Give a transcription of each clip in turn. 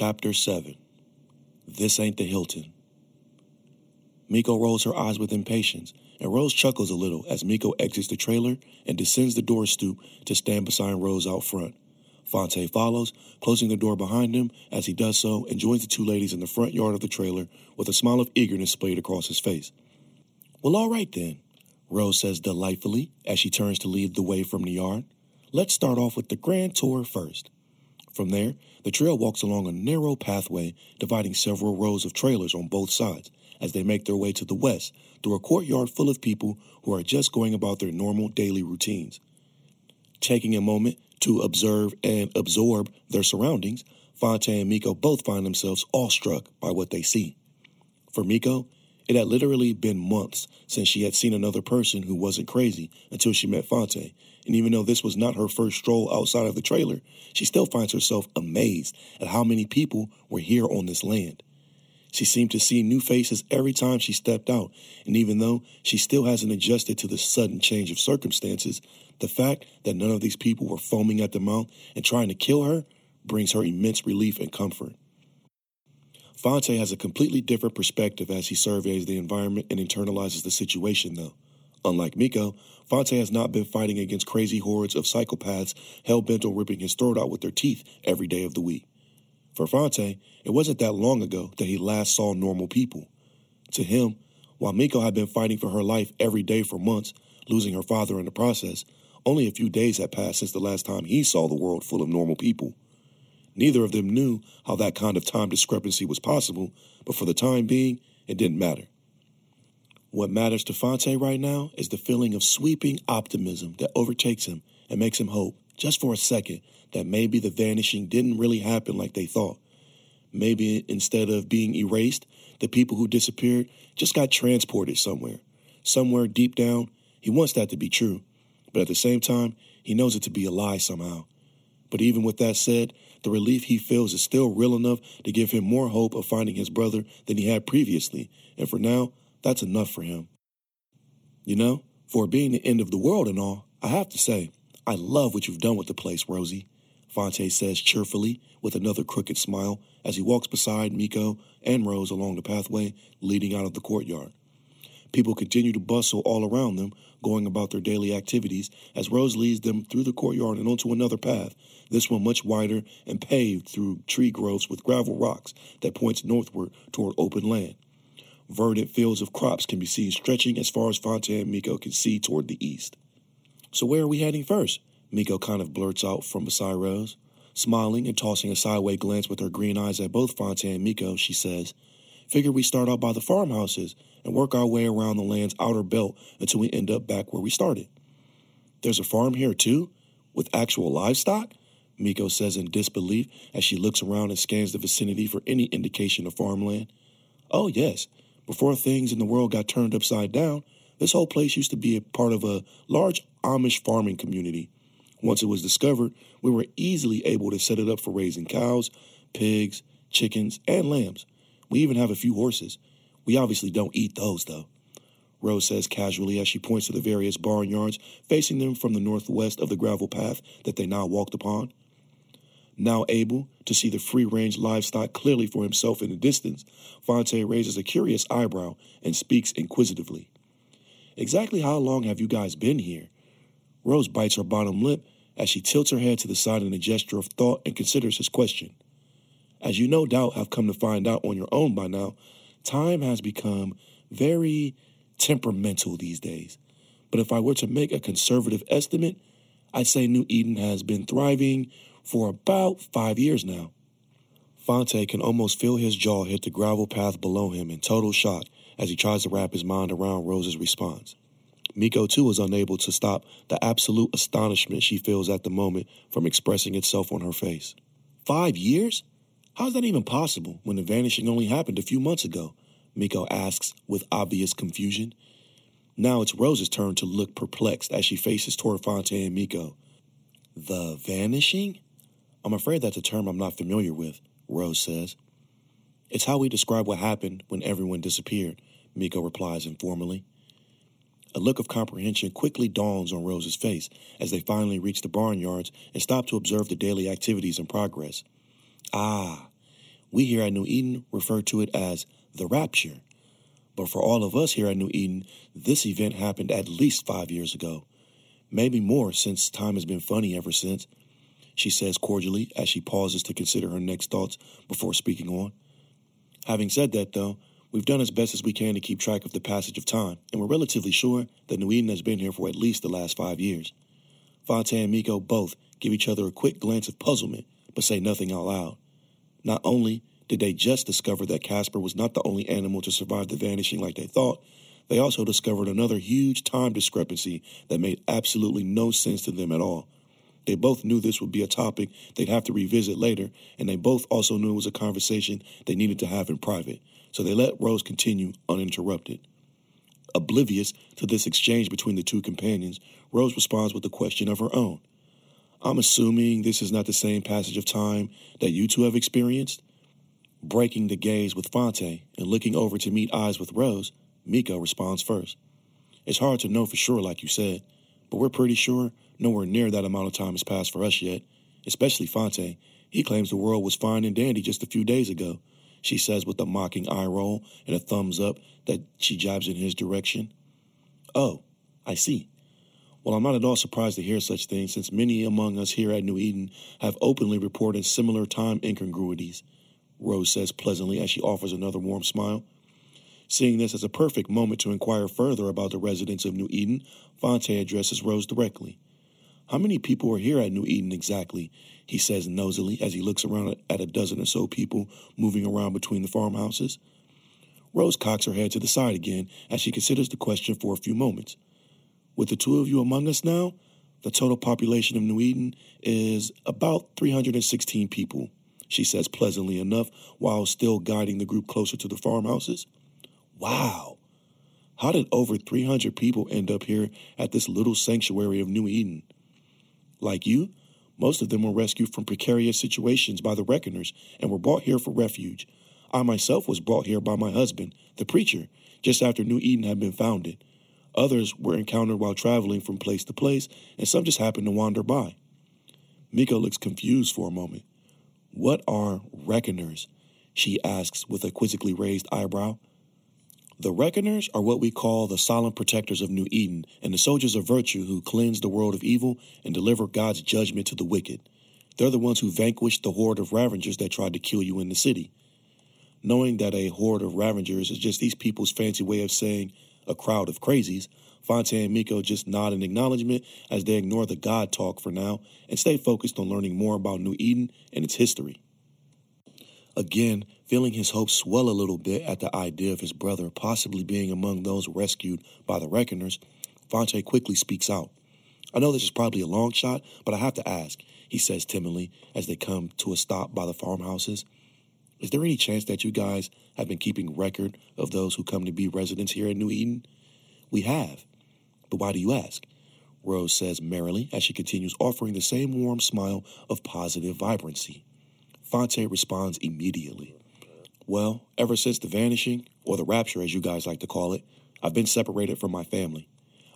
Chapter 7 This Ain't the Hilton. Miko rolls her eyes with impatience, and Rose chuckles a little as Miko exits the trailer and descends the door stoop to stand beside Rose out front. Phonte follows, closing the door behind him as he does so and joins the two ladies in the front yard of the trailer with a smile of eagerness splayed across his face. Well, all right then, Rose says delightfully as she turns to lead the way from the yard. Let's start off with the grand tour first. From there, the trail walks along a narrow pathway dividing several rows of trailers on both sides as they make their way to the west through a courtyard full of people who are just going about their normal daily routines. Taking a moment to observe and absorb their surroundings, Phonte and Miko both find themselves awestruck by what they see. For Miko, it had literally been months since she had seen another person who wasn't crazy until she met Phonte, and even though this was not her first stroll outside of the trailer, she still finds herself amazed at how many people were here on this land. She seemed to see new faces every time she stepped out, and even though she still hasn't adjusted to the sudden change of circumstances, the fact that none of these people were foaming at the mouth and trying to kill her brings her immense relief and comfort. Phonte has a completely different perspective as he surveys the environment and internalizes the situation, though. Unlike Miko, Phonte has not been fighting against crazy hordes of psychopaths hell bent on ripping his throat out with their teeth every day of the week. For Phonte, it wasn't that long ago that he last saw normal people. To him, while Miko had been fighting for her life every day for months, losing her father in the process, only a few days had passed since the last time he saw the world full of normal people. Neither of them knew how that kind of time discrepancy was possible, but for the time being, it didn't matter. What matters to Phonte right now is the feeling of sweeping optimism that overtakes him and makes him hope, just for a second, that maybe the vanishing didn't really happen like they thought. Maybe instead of being erased, the people who disappeared just got transported somewhere. Somewhere deep down, he wants that to be true, but at the same time, he knows it to be a lie somehow. But even with that said, the relief he feels is still real enough to give him more hope of finding his brother than he had previously, and for now, that's enough for him. You know, for being the end of the world and all, I have to say, I love what you've done with the place, Rosie, Phonte says cheerfully with another crooked smile as he walks beside Miko and Rose along the pathway leading out of the courtyard. People continue to bustle all around them, going about their daily activities, as Rose leads them through the courtyard and onto another path, this one much wider and paved through tree groves with gravel rocks that points northward toward open land. Verdant fields of crops can be seen stretching as far as Phonte and Miko can see toward the east. So where are we heading first? Miko kind of blurts out from beside Rose. Smiling and tossing a sideway glance with her green eyes at both Phonte and Miko, she says, Figure we start out by the farmhouses and work our way around the land's outer belt until we end up back where we started. There's a farm here too? With actual livestock? Miko says in disbelief as she looks around and scans the vicinity for any indication of farmland. Oh, yes. Before things in the world got turned upside down, this whole place used to be a part of a large Amish farming community. Once it was discovered, we were easily able to set it up for raising cows, pigs, chickens, and lambs. We even have a few horses. We obviously don't eat those, though. Rose says casually as she points to the various barnyards facing them from the northwest of the gravel path that they now walked upon. Now able to see the free range livestock clearly for himself in the distance, Phonte raises a curious eyebrow and speaks inquisitively. Exactly how long have you guys been here? Rose bites her bottom lip as she tilts her head to the side in a gesture of thought and considers his question. As you no doubt have come to find out on your own by now, time has become very temperamental these days. But if I were to make a conservative estimate, I'd say New Eden has been thriving for about five years now. Phonte can almost feel his jaw hit the gravel path below him in total shock as he tries to wrap his mind around Rose's response. Miko, too, is unable to stop the absolute astonishment she feels at the moment from expressing itself on her face. Five years? How's that even possible when the vanishing only happened a few months ago? Miko asks with obvious confusion. Now it's Rose's turn to look perplexed as she faces toward Phonte and Miko. The vanishing? I'm afraid that's a term I'm not familiar with, Rose says. It's how we describe what happened when everyone disappeared, Miko replies informally. A look of comprehension quickly dawns on Rose's face as they finally reach the barnyards and stop to observe the daily activities in progress. Ah, We here at New Eden refer to it as the rapture. But for all of us here at New Eden, this event happened at least five years ago. Maybe more since time has been funny ever since, she says cordially as she pauses to consider her next thoughts before speaking on. Having said that, though, we've done as best as we can to keep track of the passage of time, and we're relatively sure that New Eden has been here for at least the last five years. Phonte and Miko both give each other a quick glance of puzzlement, but say nothing out loud. Not only did they just discover that Casper was not the only animal to survive the vanishing like they thought, they also discovered another huge time discrepancy that made absolutely no sense to them at all. They both knew this would be a topic they'd have to revisit later, and they both also knew it was a conversation they needed to have in private, so they let Rose continue uninterrupted. Oblivious to this exchange between the two companions, Rose responds with a question of her own. I'm assuming this is not the same passage of time that you two have experienced? Breaking the gaze with Phonte and looking over to meet eyes with Rose, Miko responds first. It's hard to know for sure, like you said, but we're pretty sure nowhere near that amount of time has passed for us yet, especially Phonte. He claims the world was fine and dandy just a few days ago, she says with a mocking eye roll and a thumbs up that she jabs in his direction. Oh, I see. Well, I'm not at all surprised to hear such things, since many among us here at New Eden have openly reported similar time incongruities, Rose says pleasantly as she offers another warm smile. Seeing this as a perfect moment to inquire further about the residents of New Eden, Phonte addresses Rose directly. How many people are here at New Eden exactly? He says nosily as he looks around at a dozen or so people moving around between the farmhouses. Rose cocks her head to the side again as she considers the question for a few moments. With the two of you among us now, the total population of New Eden is about 316 people, she says pleasantly enough while still guiding the group closer to the farmhouses. Wow. How did over 300 people end up here at this little sanctuary of New Eden? Like you, most of them were rescued from precarious situations by the Reckoners and were brought here for refuge. I myself was brought here by my husband, the preacher, just after New Eden had been founded. Others were encountered while traveling from place to place, and some just happened to wander by. Miko looks confused for a moment. What are Reckoners? She asks with a quizzically raised eyebrow. The Reckoners are what we call the solemn protectors of New Eden and the soldiers of virtue who cleanse the world of evil and deliver God's judgment to the wicked. They're the ones who vanquished the horde of Ravengers that tried to kill you in the city. Knowing that a horde of Ravengers is just these people's fancy way of saying a crowd of crazies, Phonte and Miko just nod in acknowledgement as they ignore the God talk for now and stay focused on learning more about New Eden and its history. Again, feeling his hopes swell a little bit at the idea of his brother possibly being among those rescued by the Reckoners, Phonte quickly speaks out. I know this is probably a long shot, but I have to ask, he says timidly as they come to a stop by the farmhouses. Is there any chance that you guys have been keeping record of those who come to be residents here at New Eden? We have. But why do you ask? Rose says merrily as she continues offering the same warm smile of positive vibrancy. Phonte responds immediately. Well, ever since the vanishing, or the rapture as you guys like to call it, I've been separated from my family.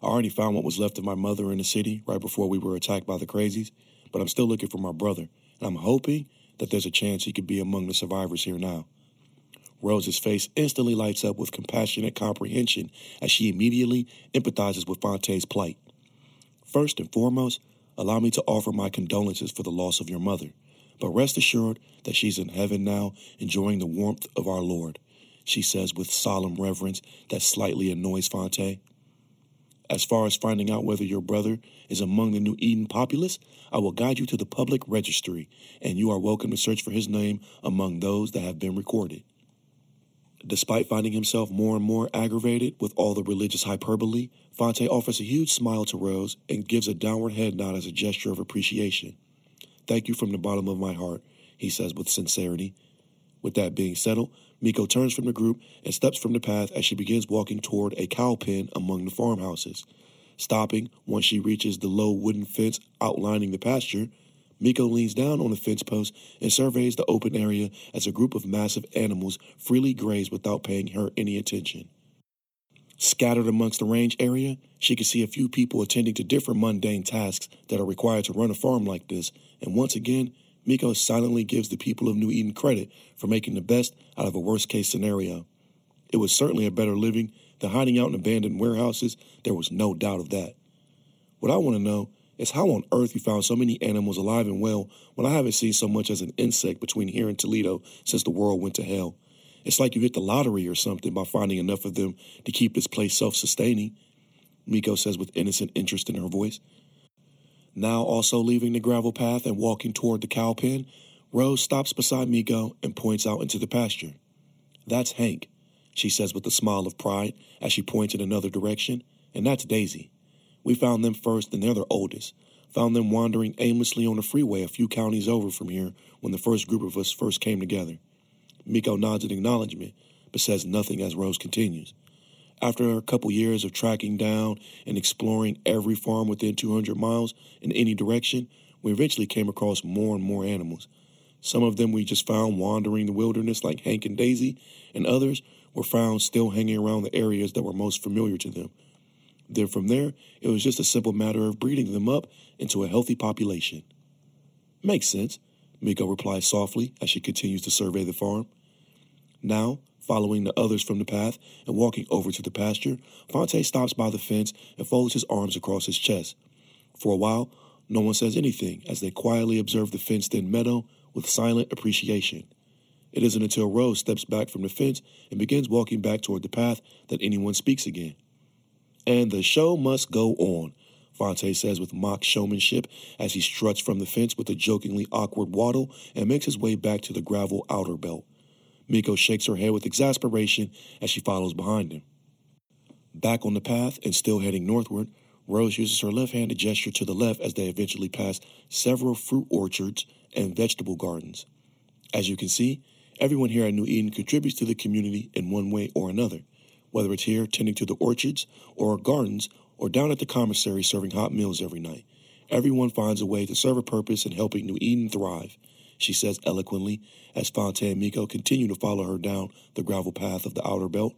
I already found what was left of my mother in the city right before we were attacked by the crazies, but I'm still looking for my brother, and I'm hoping that there's a chance he could be among the survivors here now. Rose's face instantly lights up with compassionate comprehension as she immediately empathizes with Phonte's plight. First and foremost, allow me to offer my condolences for the loss of your mother. But rest assured that she's in heaven now, enjoying the warmth of our Lord, she says with solemn reverence that slightly annoys Phonte. As far as finding out whether your brother is among the New Eden populace, I will guide you to the public registry, and you are welcome to search for his name among those that have been recorded. Despite finding himself more and more aggravated with all the religious hyperbole, Phonte offers a huge smile to Rose and gives a downward head nod as a gesture of appreciation. Thank you from the bottom of my heart, he says with sincerity. With that being settled, Miko turns from the group and steps from the path as she begins walking toward a cow pen among the farmhouses. Stopping once she reaches the low wooden fence outlining the pasture, Miko leans down on the fence post and surveys the open area as a group of massive animals freely graze without paying her any attention. Scattered amongst the range area, she can see a few people attending to different mundane tasks that are required to run a farm like this, and once again, Miko silently gives the people of New Eden credit for making the best out of a worst case scenario. It was certainly a better living than hiding out in abandoned warehouses, there was no doubt of that. What I want to know is how on earth you found so many animals alive and well when I haven't seen so much as an insect between here and Toledo since the world went to hell. It's like you hit the lottery or something by finding enough of them to keep this place self sustaining, Miko says with innocent interest in her voice. Now also leaving the gravel path and walking toward the cow pen, Rose stops beside Miko and points out into the pasture. That's Hank, she says with a smile of pride as she points in another direction, and that's Daisy. We found them first and they're the oldest. Found them wandering aimlessly on the freeway a few counties over from here when the first group of us first came together. Miko nods in acknowledgement, but says nothing as Rose continues. After a couple years of tracking down and exploring every farm within 200 miles in any direction, we eventually came across more and more animals. Some of them we just found wandering the wilderness like Hank and Daisy, and others were found still hanging around the areas that were most familiar to them. Then from there, it was just a simple matter of breeding them up into a healthy population. Makes sense, Miko replies softly as she continues to survey the farm. Now, following the others from the path and walking over to the pasture, Phonte stops by the fence and folds his arms across his chest. For a while, no one says anything as they quietly observe the fenced in meadow with silent appreciation. It isn't until Rose steps back from the fence and begins walking back toward the path that anyone speaks again. And the show must go on, Phonte says with mock showmanship as he struts from the fence with a jokingly awkward waddle and makes his way back to the gravel outer belt. Miko shakes her head with exasperation as she follows behind him. Back on the path and still heading northward, Rose uses her left hand to gesture to the left as they eventually pass several fruit orchards and vegetable gardens. As you can see, everyone here at New Eden contributes to the community in one way or another whether it's here tending to the orchards or gardens or down at the commissary serving hot meals every night. Everyone finds a way to serve a purpose in helping New Eden thrive, she says eloquently as Phonte and Miko continue to follow her down the gravel path of the outer belt.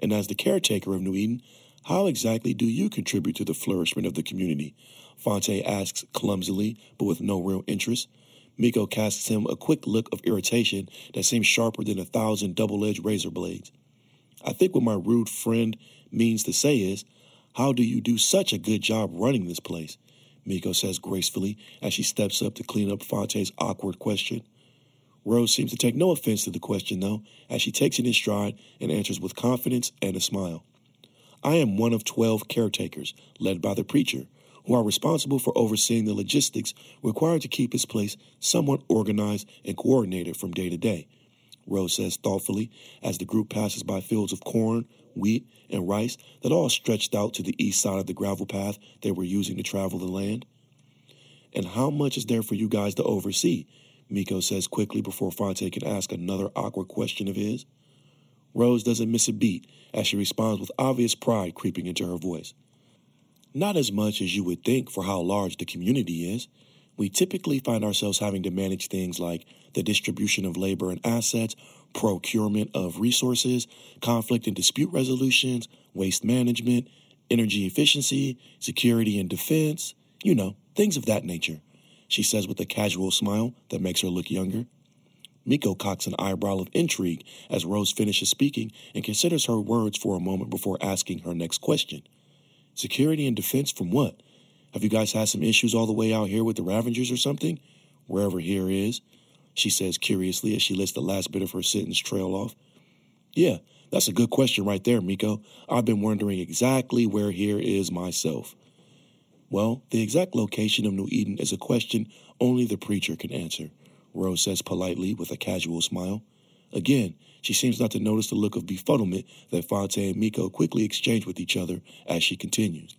And as the caretaker of New Eden, how exactly do you contribute to the flourishment of the community? Phonte asks clumsily, but with no real interest. Miko casts him a quick look of irritation that seems sharper than a thousand double edged razor blades. I think what my rude friend means to say is, How do you do such a good job running this place? Miko says gracefully as she steps up to clean up Phonte's awkward question. Rose seems to take no offense to the question, though, as she takes it in stride and answers with confidence and a smile. I am one of 12 caretakers, led by the preacher, who are responsible for overseeing the logistics required to keep this place somewhat organized and coordinated from day to day. Rose says thoughtfully as the group passes by fields of corn, wheat, and rice that all stretched out to the east side of the gravel path they were using to travel the land. And how much is there for you guys to oversee? Miko says quickly before Phonte can ask another awkward question of his. Rose doesn't miss a beat as she responds with obvious pride creeping into her voice. Not as much as you would think for how large the community is we typically find ourselves having to manage things like the distribution of labor and assets, procurement of resources, conflict and dispute resolutions, waste management, energy efficiency, security and defense, you know, things of that nature, she says with a casual smile that makes her look younger. Miko cocks an eyebrow of intrigue as Rose finishes speaking and considers her words for a moment before asking her next question. Security and defense from what? Have you guys had some issues all the way out here with the Ravengers or something? Wherever here is, she says curiously as she lets the last bit of her sentence trail off. Yeah, that's a good question right there, Miko. I've been wondering exactly where here is myself. Well, the exact location of New Eden is a question only the preacher can answer, Rose says politely with a casual smile. Again, she seems not to notice the look of befuddlement that Phonte and Miko quickly exchange with each other as she continues.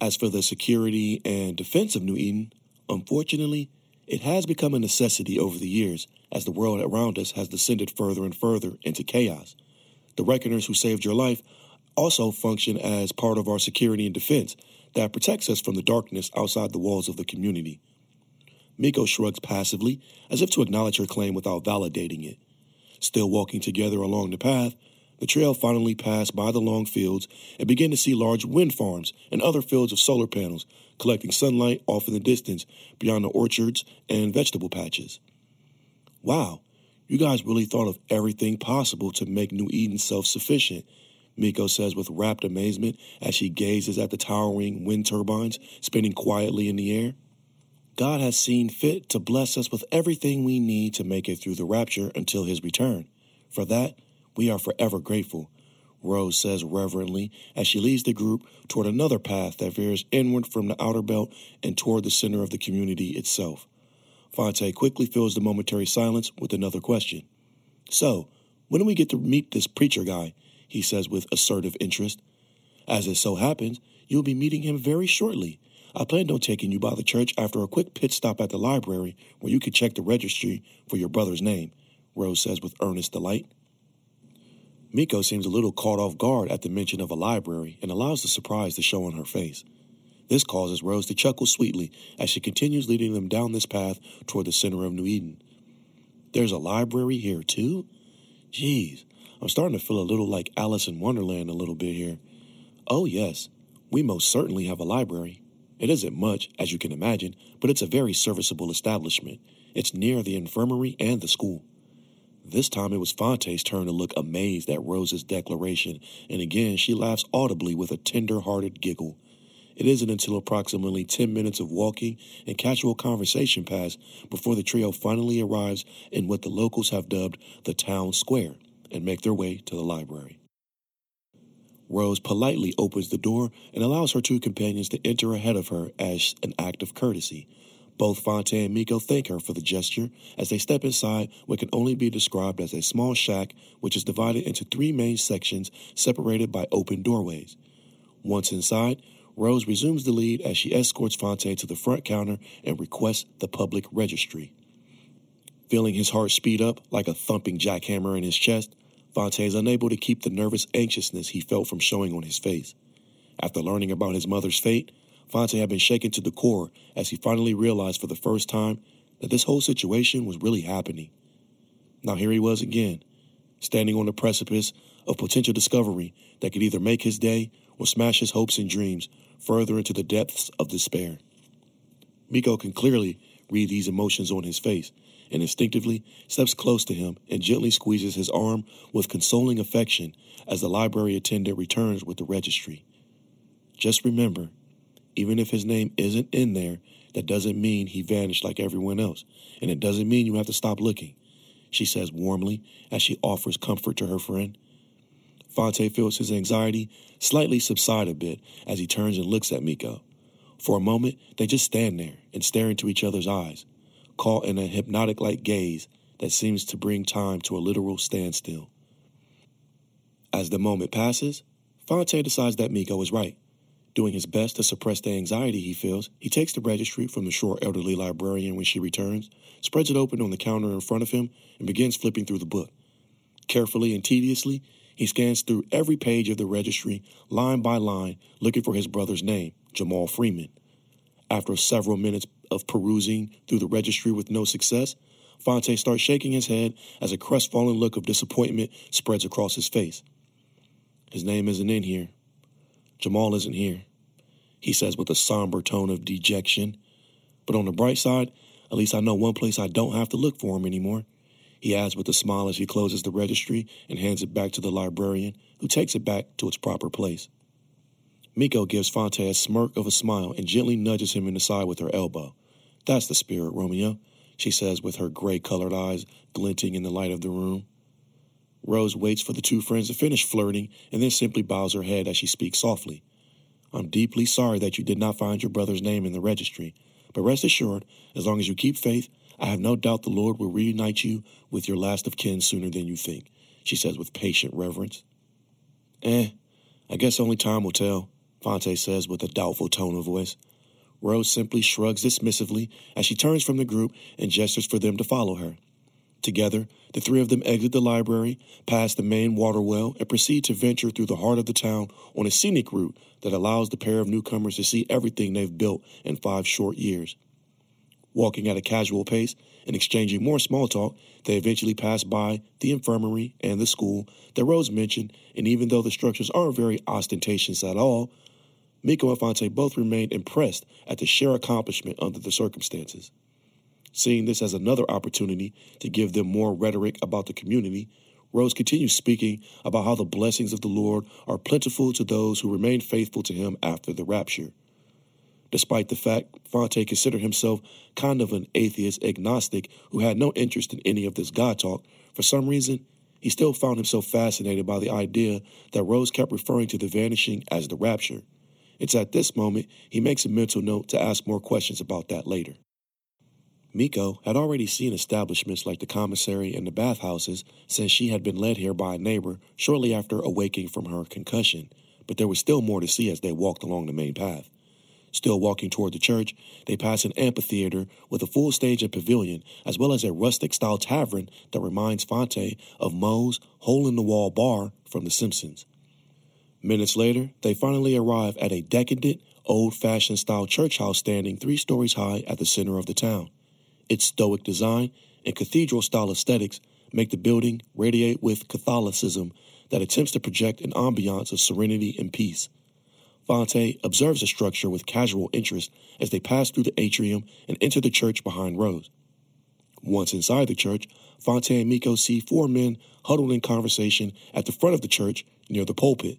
As for the security and defense of New Eden, unfortunately, it has become a necessity over the years as the world around us has descended further and further into chaos. The reckoners who saved your life also function as part of our security and defense that protects us from the darkness outside the walls of the community. Miko shrugs passively, as if to acknowledge her claim without validating it. Still walking together along the path, the trail finally passed by the long fields and began to see large wind farms and other fields of solar panels collecting sunlight off in the distance beyond the orchards and vegetable patches. Wow, you guys really thought of everything possible to make New Eden self sufficient, Miko says with rapt amazement as she gazes at the towering wind turbines spinning quietly in the air. God has seen fit to bless us with everything we need to make it through the rapture until his return. For that, we are forever grateful, Rose says reverently as she leads the group toward another path that veers inward from the outer belt and toward the center of the community itself. Phonte quickly fills the momentary silence with another question. So, when do we get to meet this preacher guy? He says with assertive interest. As it so happens, you'll be meeting him very shortly. I planned on taking you by the church after a quick pit stop at the library where you could check the registry for your brother's name, Rose says with earnest delight. Miko seems a little caught off guard at the mention of a library and allows the surprise to show on her face. This causes Rose to chuckle sweetly as she continues leading them down this path toward the center of New Eden. There's a library here, too? Geez, I'm starting to feel a little like Alice in Wonderland a little bit here. Oh, yes, we most certainly have a library. It isn't much, as you can imagine, but it's a very serviceable establishment. It's near the infirmary and the school. This time it was Phonte's turn to look amazed at Rose's declaration, and again she laughs audibly with a tender hearted giggle. It isn't until approximately 10 minutes of walking and casual conversation pass before the trio finally arrives in what the locals have dubbed the town square and make their way to the library. Rose politely opens the door and allows her two companions to enter ahead of her as an act of courtesy, both Phonte and Miko thank her for the gesture as they step inside what can only be described as a small shack which is divided into three main sections separated by open doorways. Once inside, Rose resumes the lead as she escorts Phonte to the front counter and requests the public registry. Feeling his heart speed up like a thumping jackhammer in his chest, Phonte is unable to keep the nervous anxiousness he felt from showing on his face. After learning about his mother's fate, Phonte had been shaken to the core as he finally realized for the first time that this whole situation was really happening. Now here he was again, standing on the precipice of potential discovery that could either make his day or smash his hopes and dreams further into the depths of despair. Miko can clearly read these emotions on his face and instinctively steps close to him and gently squeezes his arm with consoling affection as the library attendant returns with the registry. Just remember, even if his name isn't in there, that doesn't mean he vanished like everyone else. And it doesn't mean you have to stop looking, she says warmly as she offers comfort to her friend. Phonte feels his anxiety slightly subside a bit as he turns and looks at Miko. For a moment, they just stand there and stare into each other's eyes, caught in a hypnotic like gaze that seems to bring time to a literal standstill. As the moment passes, Phonte decides that Miko is right Doing his best to suppress the anxiety he feels, he takes the registry from the short elderly librarian when she returns, spreads it open on the counter in front of him, and begins flipping through the book. Carefully and tediously, he scans through every page of the registry, line by line, looking for his brother's name, Jamal Freeman. After several minutes of perusing through the registry with no success, Phonte starts shaking his head as a crestfallen look of disappointment spreads across his face. His name isn't in here. Jamal isn't here he says with a somber tone of dejection. But on the bright side, at least I know one place I don't have to look for him anymore. He adds with a smile as he closes the registry and hands it back to the librarian, who takes it back to its proper place. Miko gives Phonte a smirk of a smile and gently nudges him in the side with her elbow. That's the spirit, Romeo, she says with her gray colored eyes glinting in the light of the room. Rose waits for the two friends to finish flirting and then simply bows her head as she speaks softly. I'm deeply sorry that you did not find your brother's name in the registry, but rest assured, as long as you keep faith, I have no doubt the Lord will reunite you with your last of kin sooner than you think, she says with patient reverence. Eh, I guess only time will tell, Phonte says with a doubtful tone of voice. Rose simply shrugs dismissively as she turns from the group and gestures for them to follow her. Together, the three of them exit the library, pass the main water well, and proceed to venture through the heart of the town on a scenic route that allows the pair of newcomers to see everything they've built in five short years. Walking at a casual pace and exchanging more small talk, they eventually pass by the infirmary and the school that Rose mentioned, and even though the structures aren't very ostentatious at all, Miko and Phonte both remained impressed at the sheer accomplishment under the circumstances. Seeing this as another opportunity to give them more rhetoric about the community, Rose continues speaking about how the blessings of the Lord are plentiful to those who remain faithful to him after the rapture. Despite the fact Phonte considered himself kind of an atheist agnostic who had no interest in any of this God talk, for some reason, he still found himself fascinated by the idea that Rose kept referring to the vanishing as the rapture. It's at this moment he makes a mental note to ask more questions about that later. Miko had already seen establishments like the commissary and the bathhouses since she had been led here by a neighbor shortly after awaking from her concussion, but there was still more to see as they walked along the main path. Still walking toward the church, they pass an amphitheater with a full stage and pavilion, as well as a rustic style tavern that reminds Phonte of Moe's hole in the wall bar from The Simpsons. Minutes later, they finally arrive at a decadent, old fashioned style church house standing three stories high at the center of the town. Its stoic design and cathedral style aesthetics make the building radiate with Catholicism that attempts to project an ambiance of serenity and peace. Phonte observes the structure with casual interest as they pass through the atrium and enter the church behind Rose. Once inside the church, Fonte and Miko see four men huddled in conversation at the front of the church near the pulpit.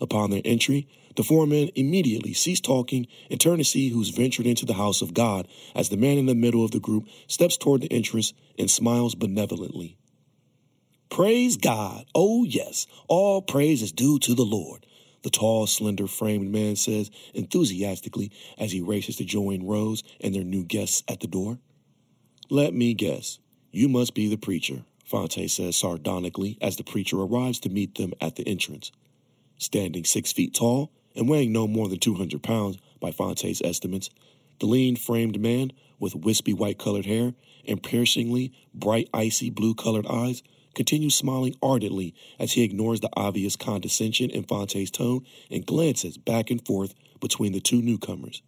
Upon their entry, the four men immediately cease talking and turn to see who's ventured into the house of God as the man in the middle of the group steps toward the entrance and smiles benevolently. Praise God. Oh, yes, all praise is due to the Lord, the tall, slender framed man says enthusiastically as he races to join Rose and their new guests at the door. Let me guess. You must be the preacher, Phonte says sardonically as the preacher arrives to meet them at the entrance. Standing six feet tall and weighing no more than 200 pounds by Phonte's estimates, the lean framed man with wispy white colored hair and piercingly bright icy blue colored eyes continues smiling ardently as he ignores the obvious condescension in Phonte's tone and glances back and forth between the two newcomers.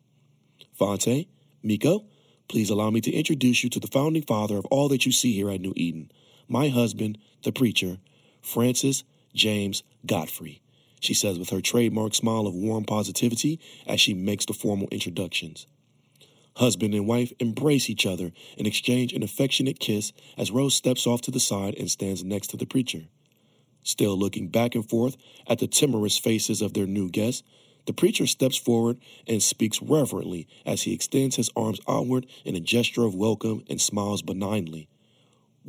Phonte, Miko, please allow me to introduce you to the founding father of all that you see here at New Eden, my husband, the preacher, Francis James Godfrey she says with her trademark smile of warm positivity as she makes the formal introductions. Husband and wife embrace each other and exchange an affectionate kiss as Rose steps off to the side and stands next to the preacher. Still looking back and forth at the timorous faces of their new guests, the preacher steps forward and speaks reverently as he extends his arms outward in a gesture of welcome and smiles benignly.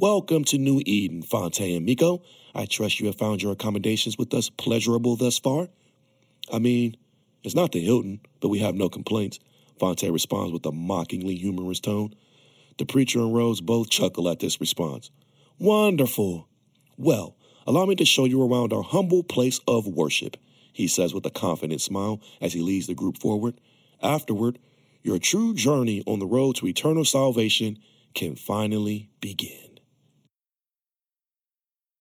Welcome to New Eden, Phonte and Miko. I trust you have found your accommodations with us pleasurable thus far. I mean, it's not the Hilton, but we have no complaints. Phonte responds with a mockingly humorous tone. The preacher and Rose both chuckle at this response. Wonderful. Well, allow me to show you around our humble place of worship, he says with a confident smile as he leads the group forward. Afterward, your true journey on the road to eternal salvation can finally begin.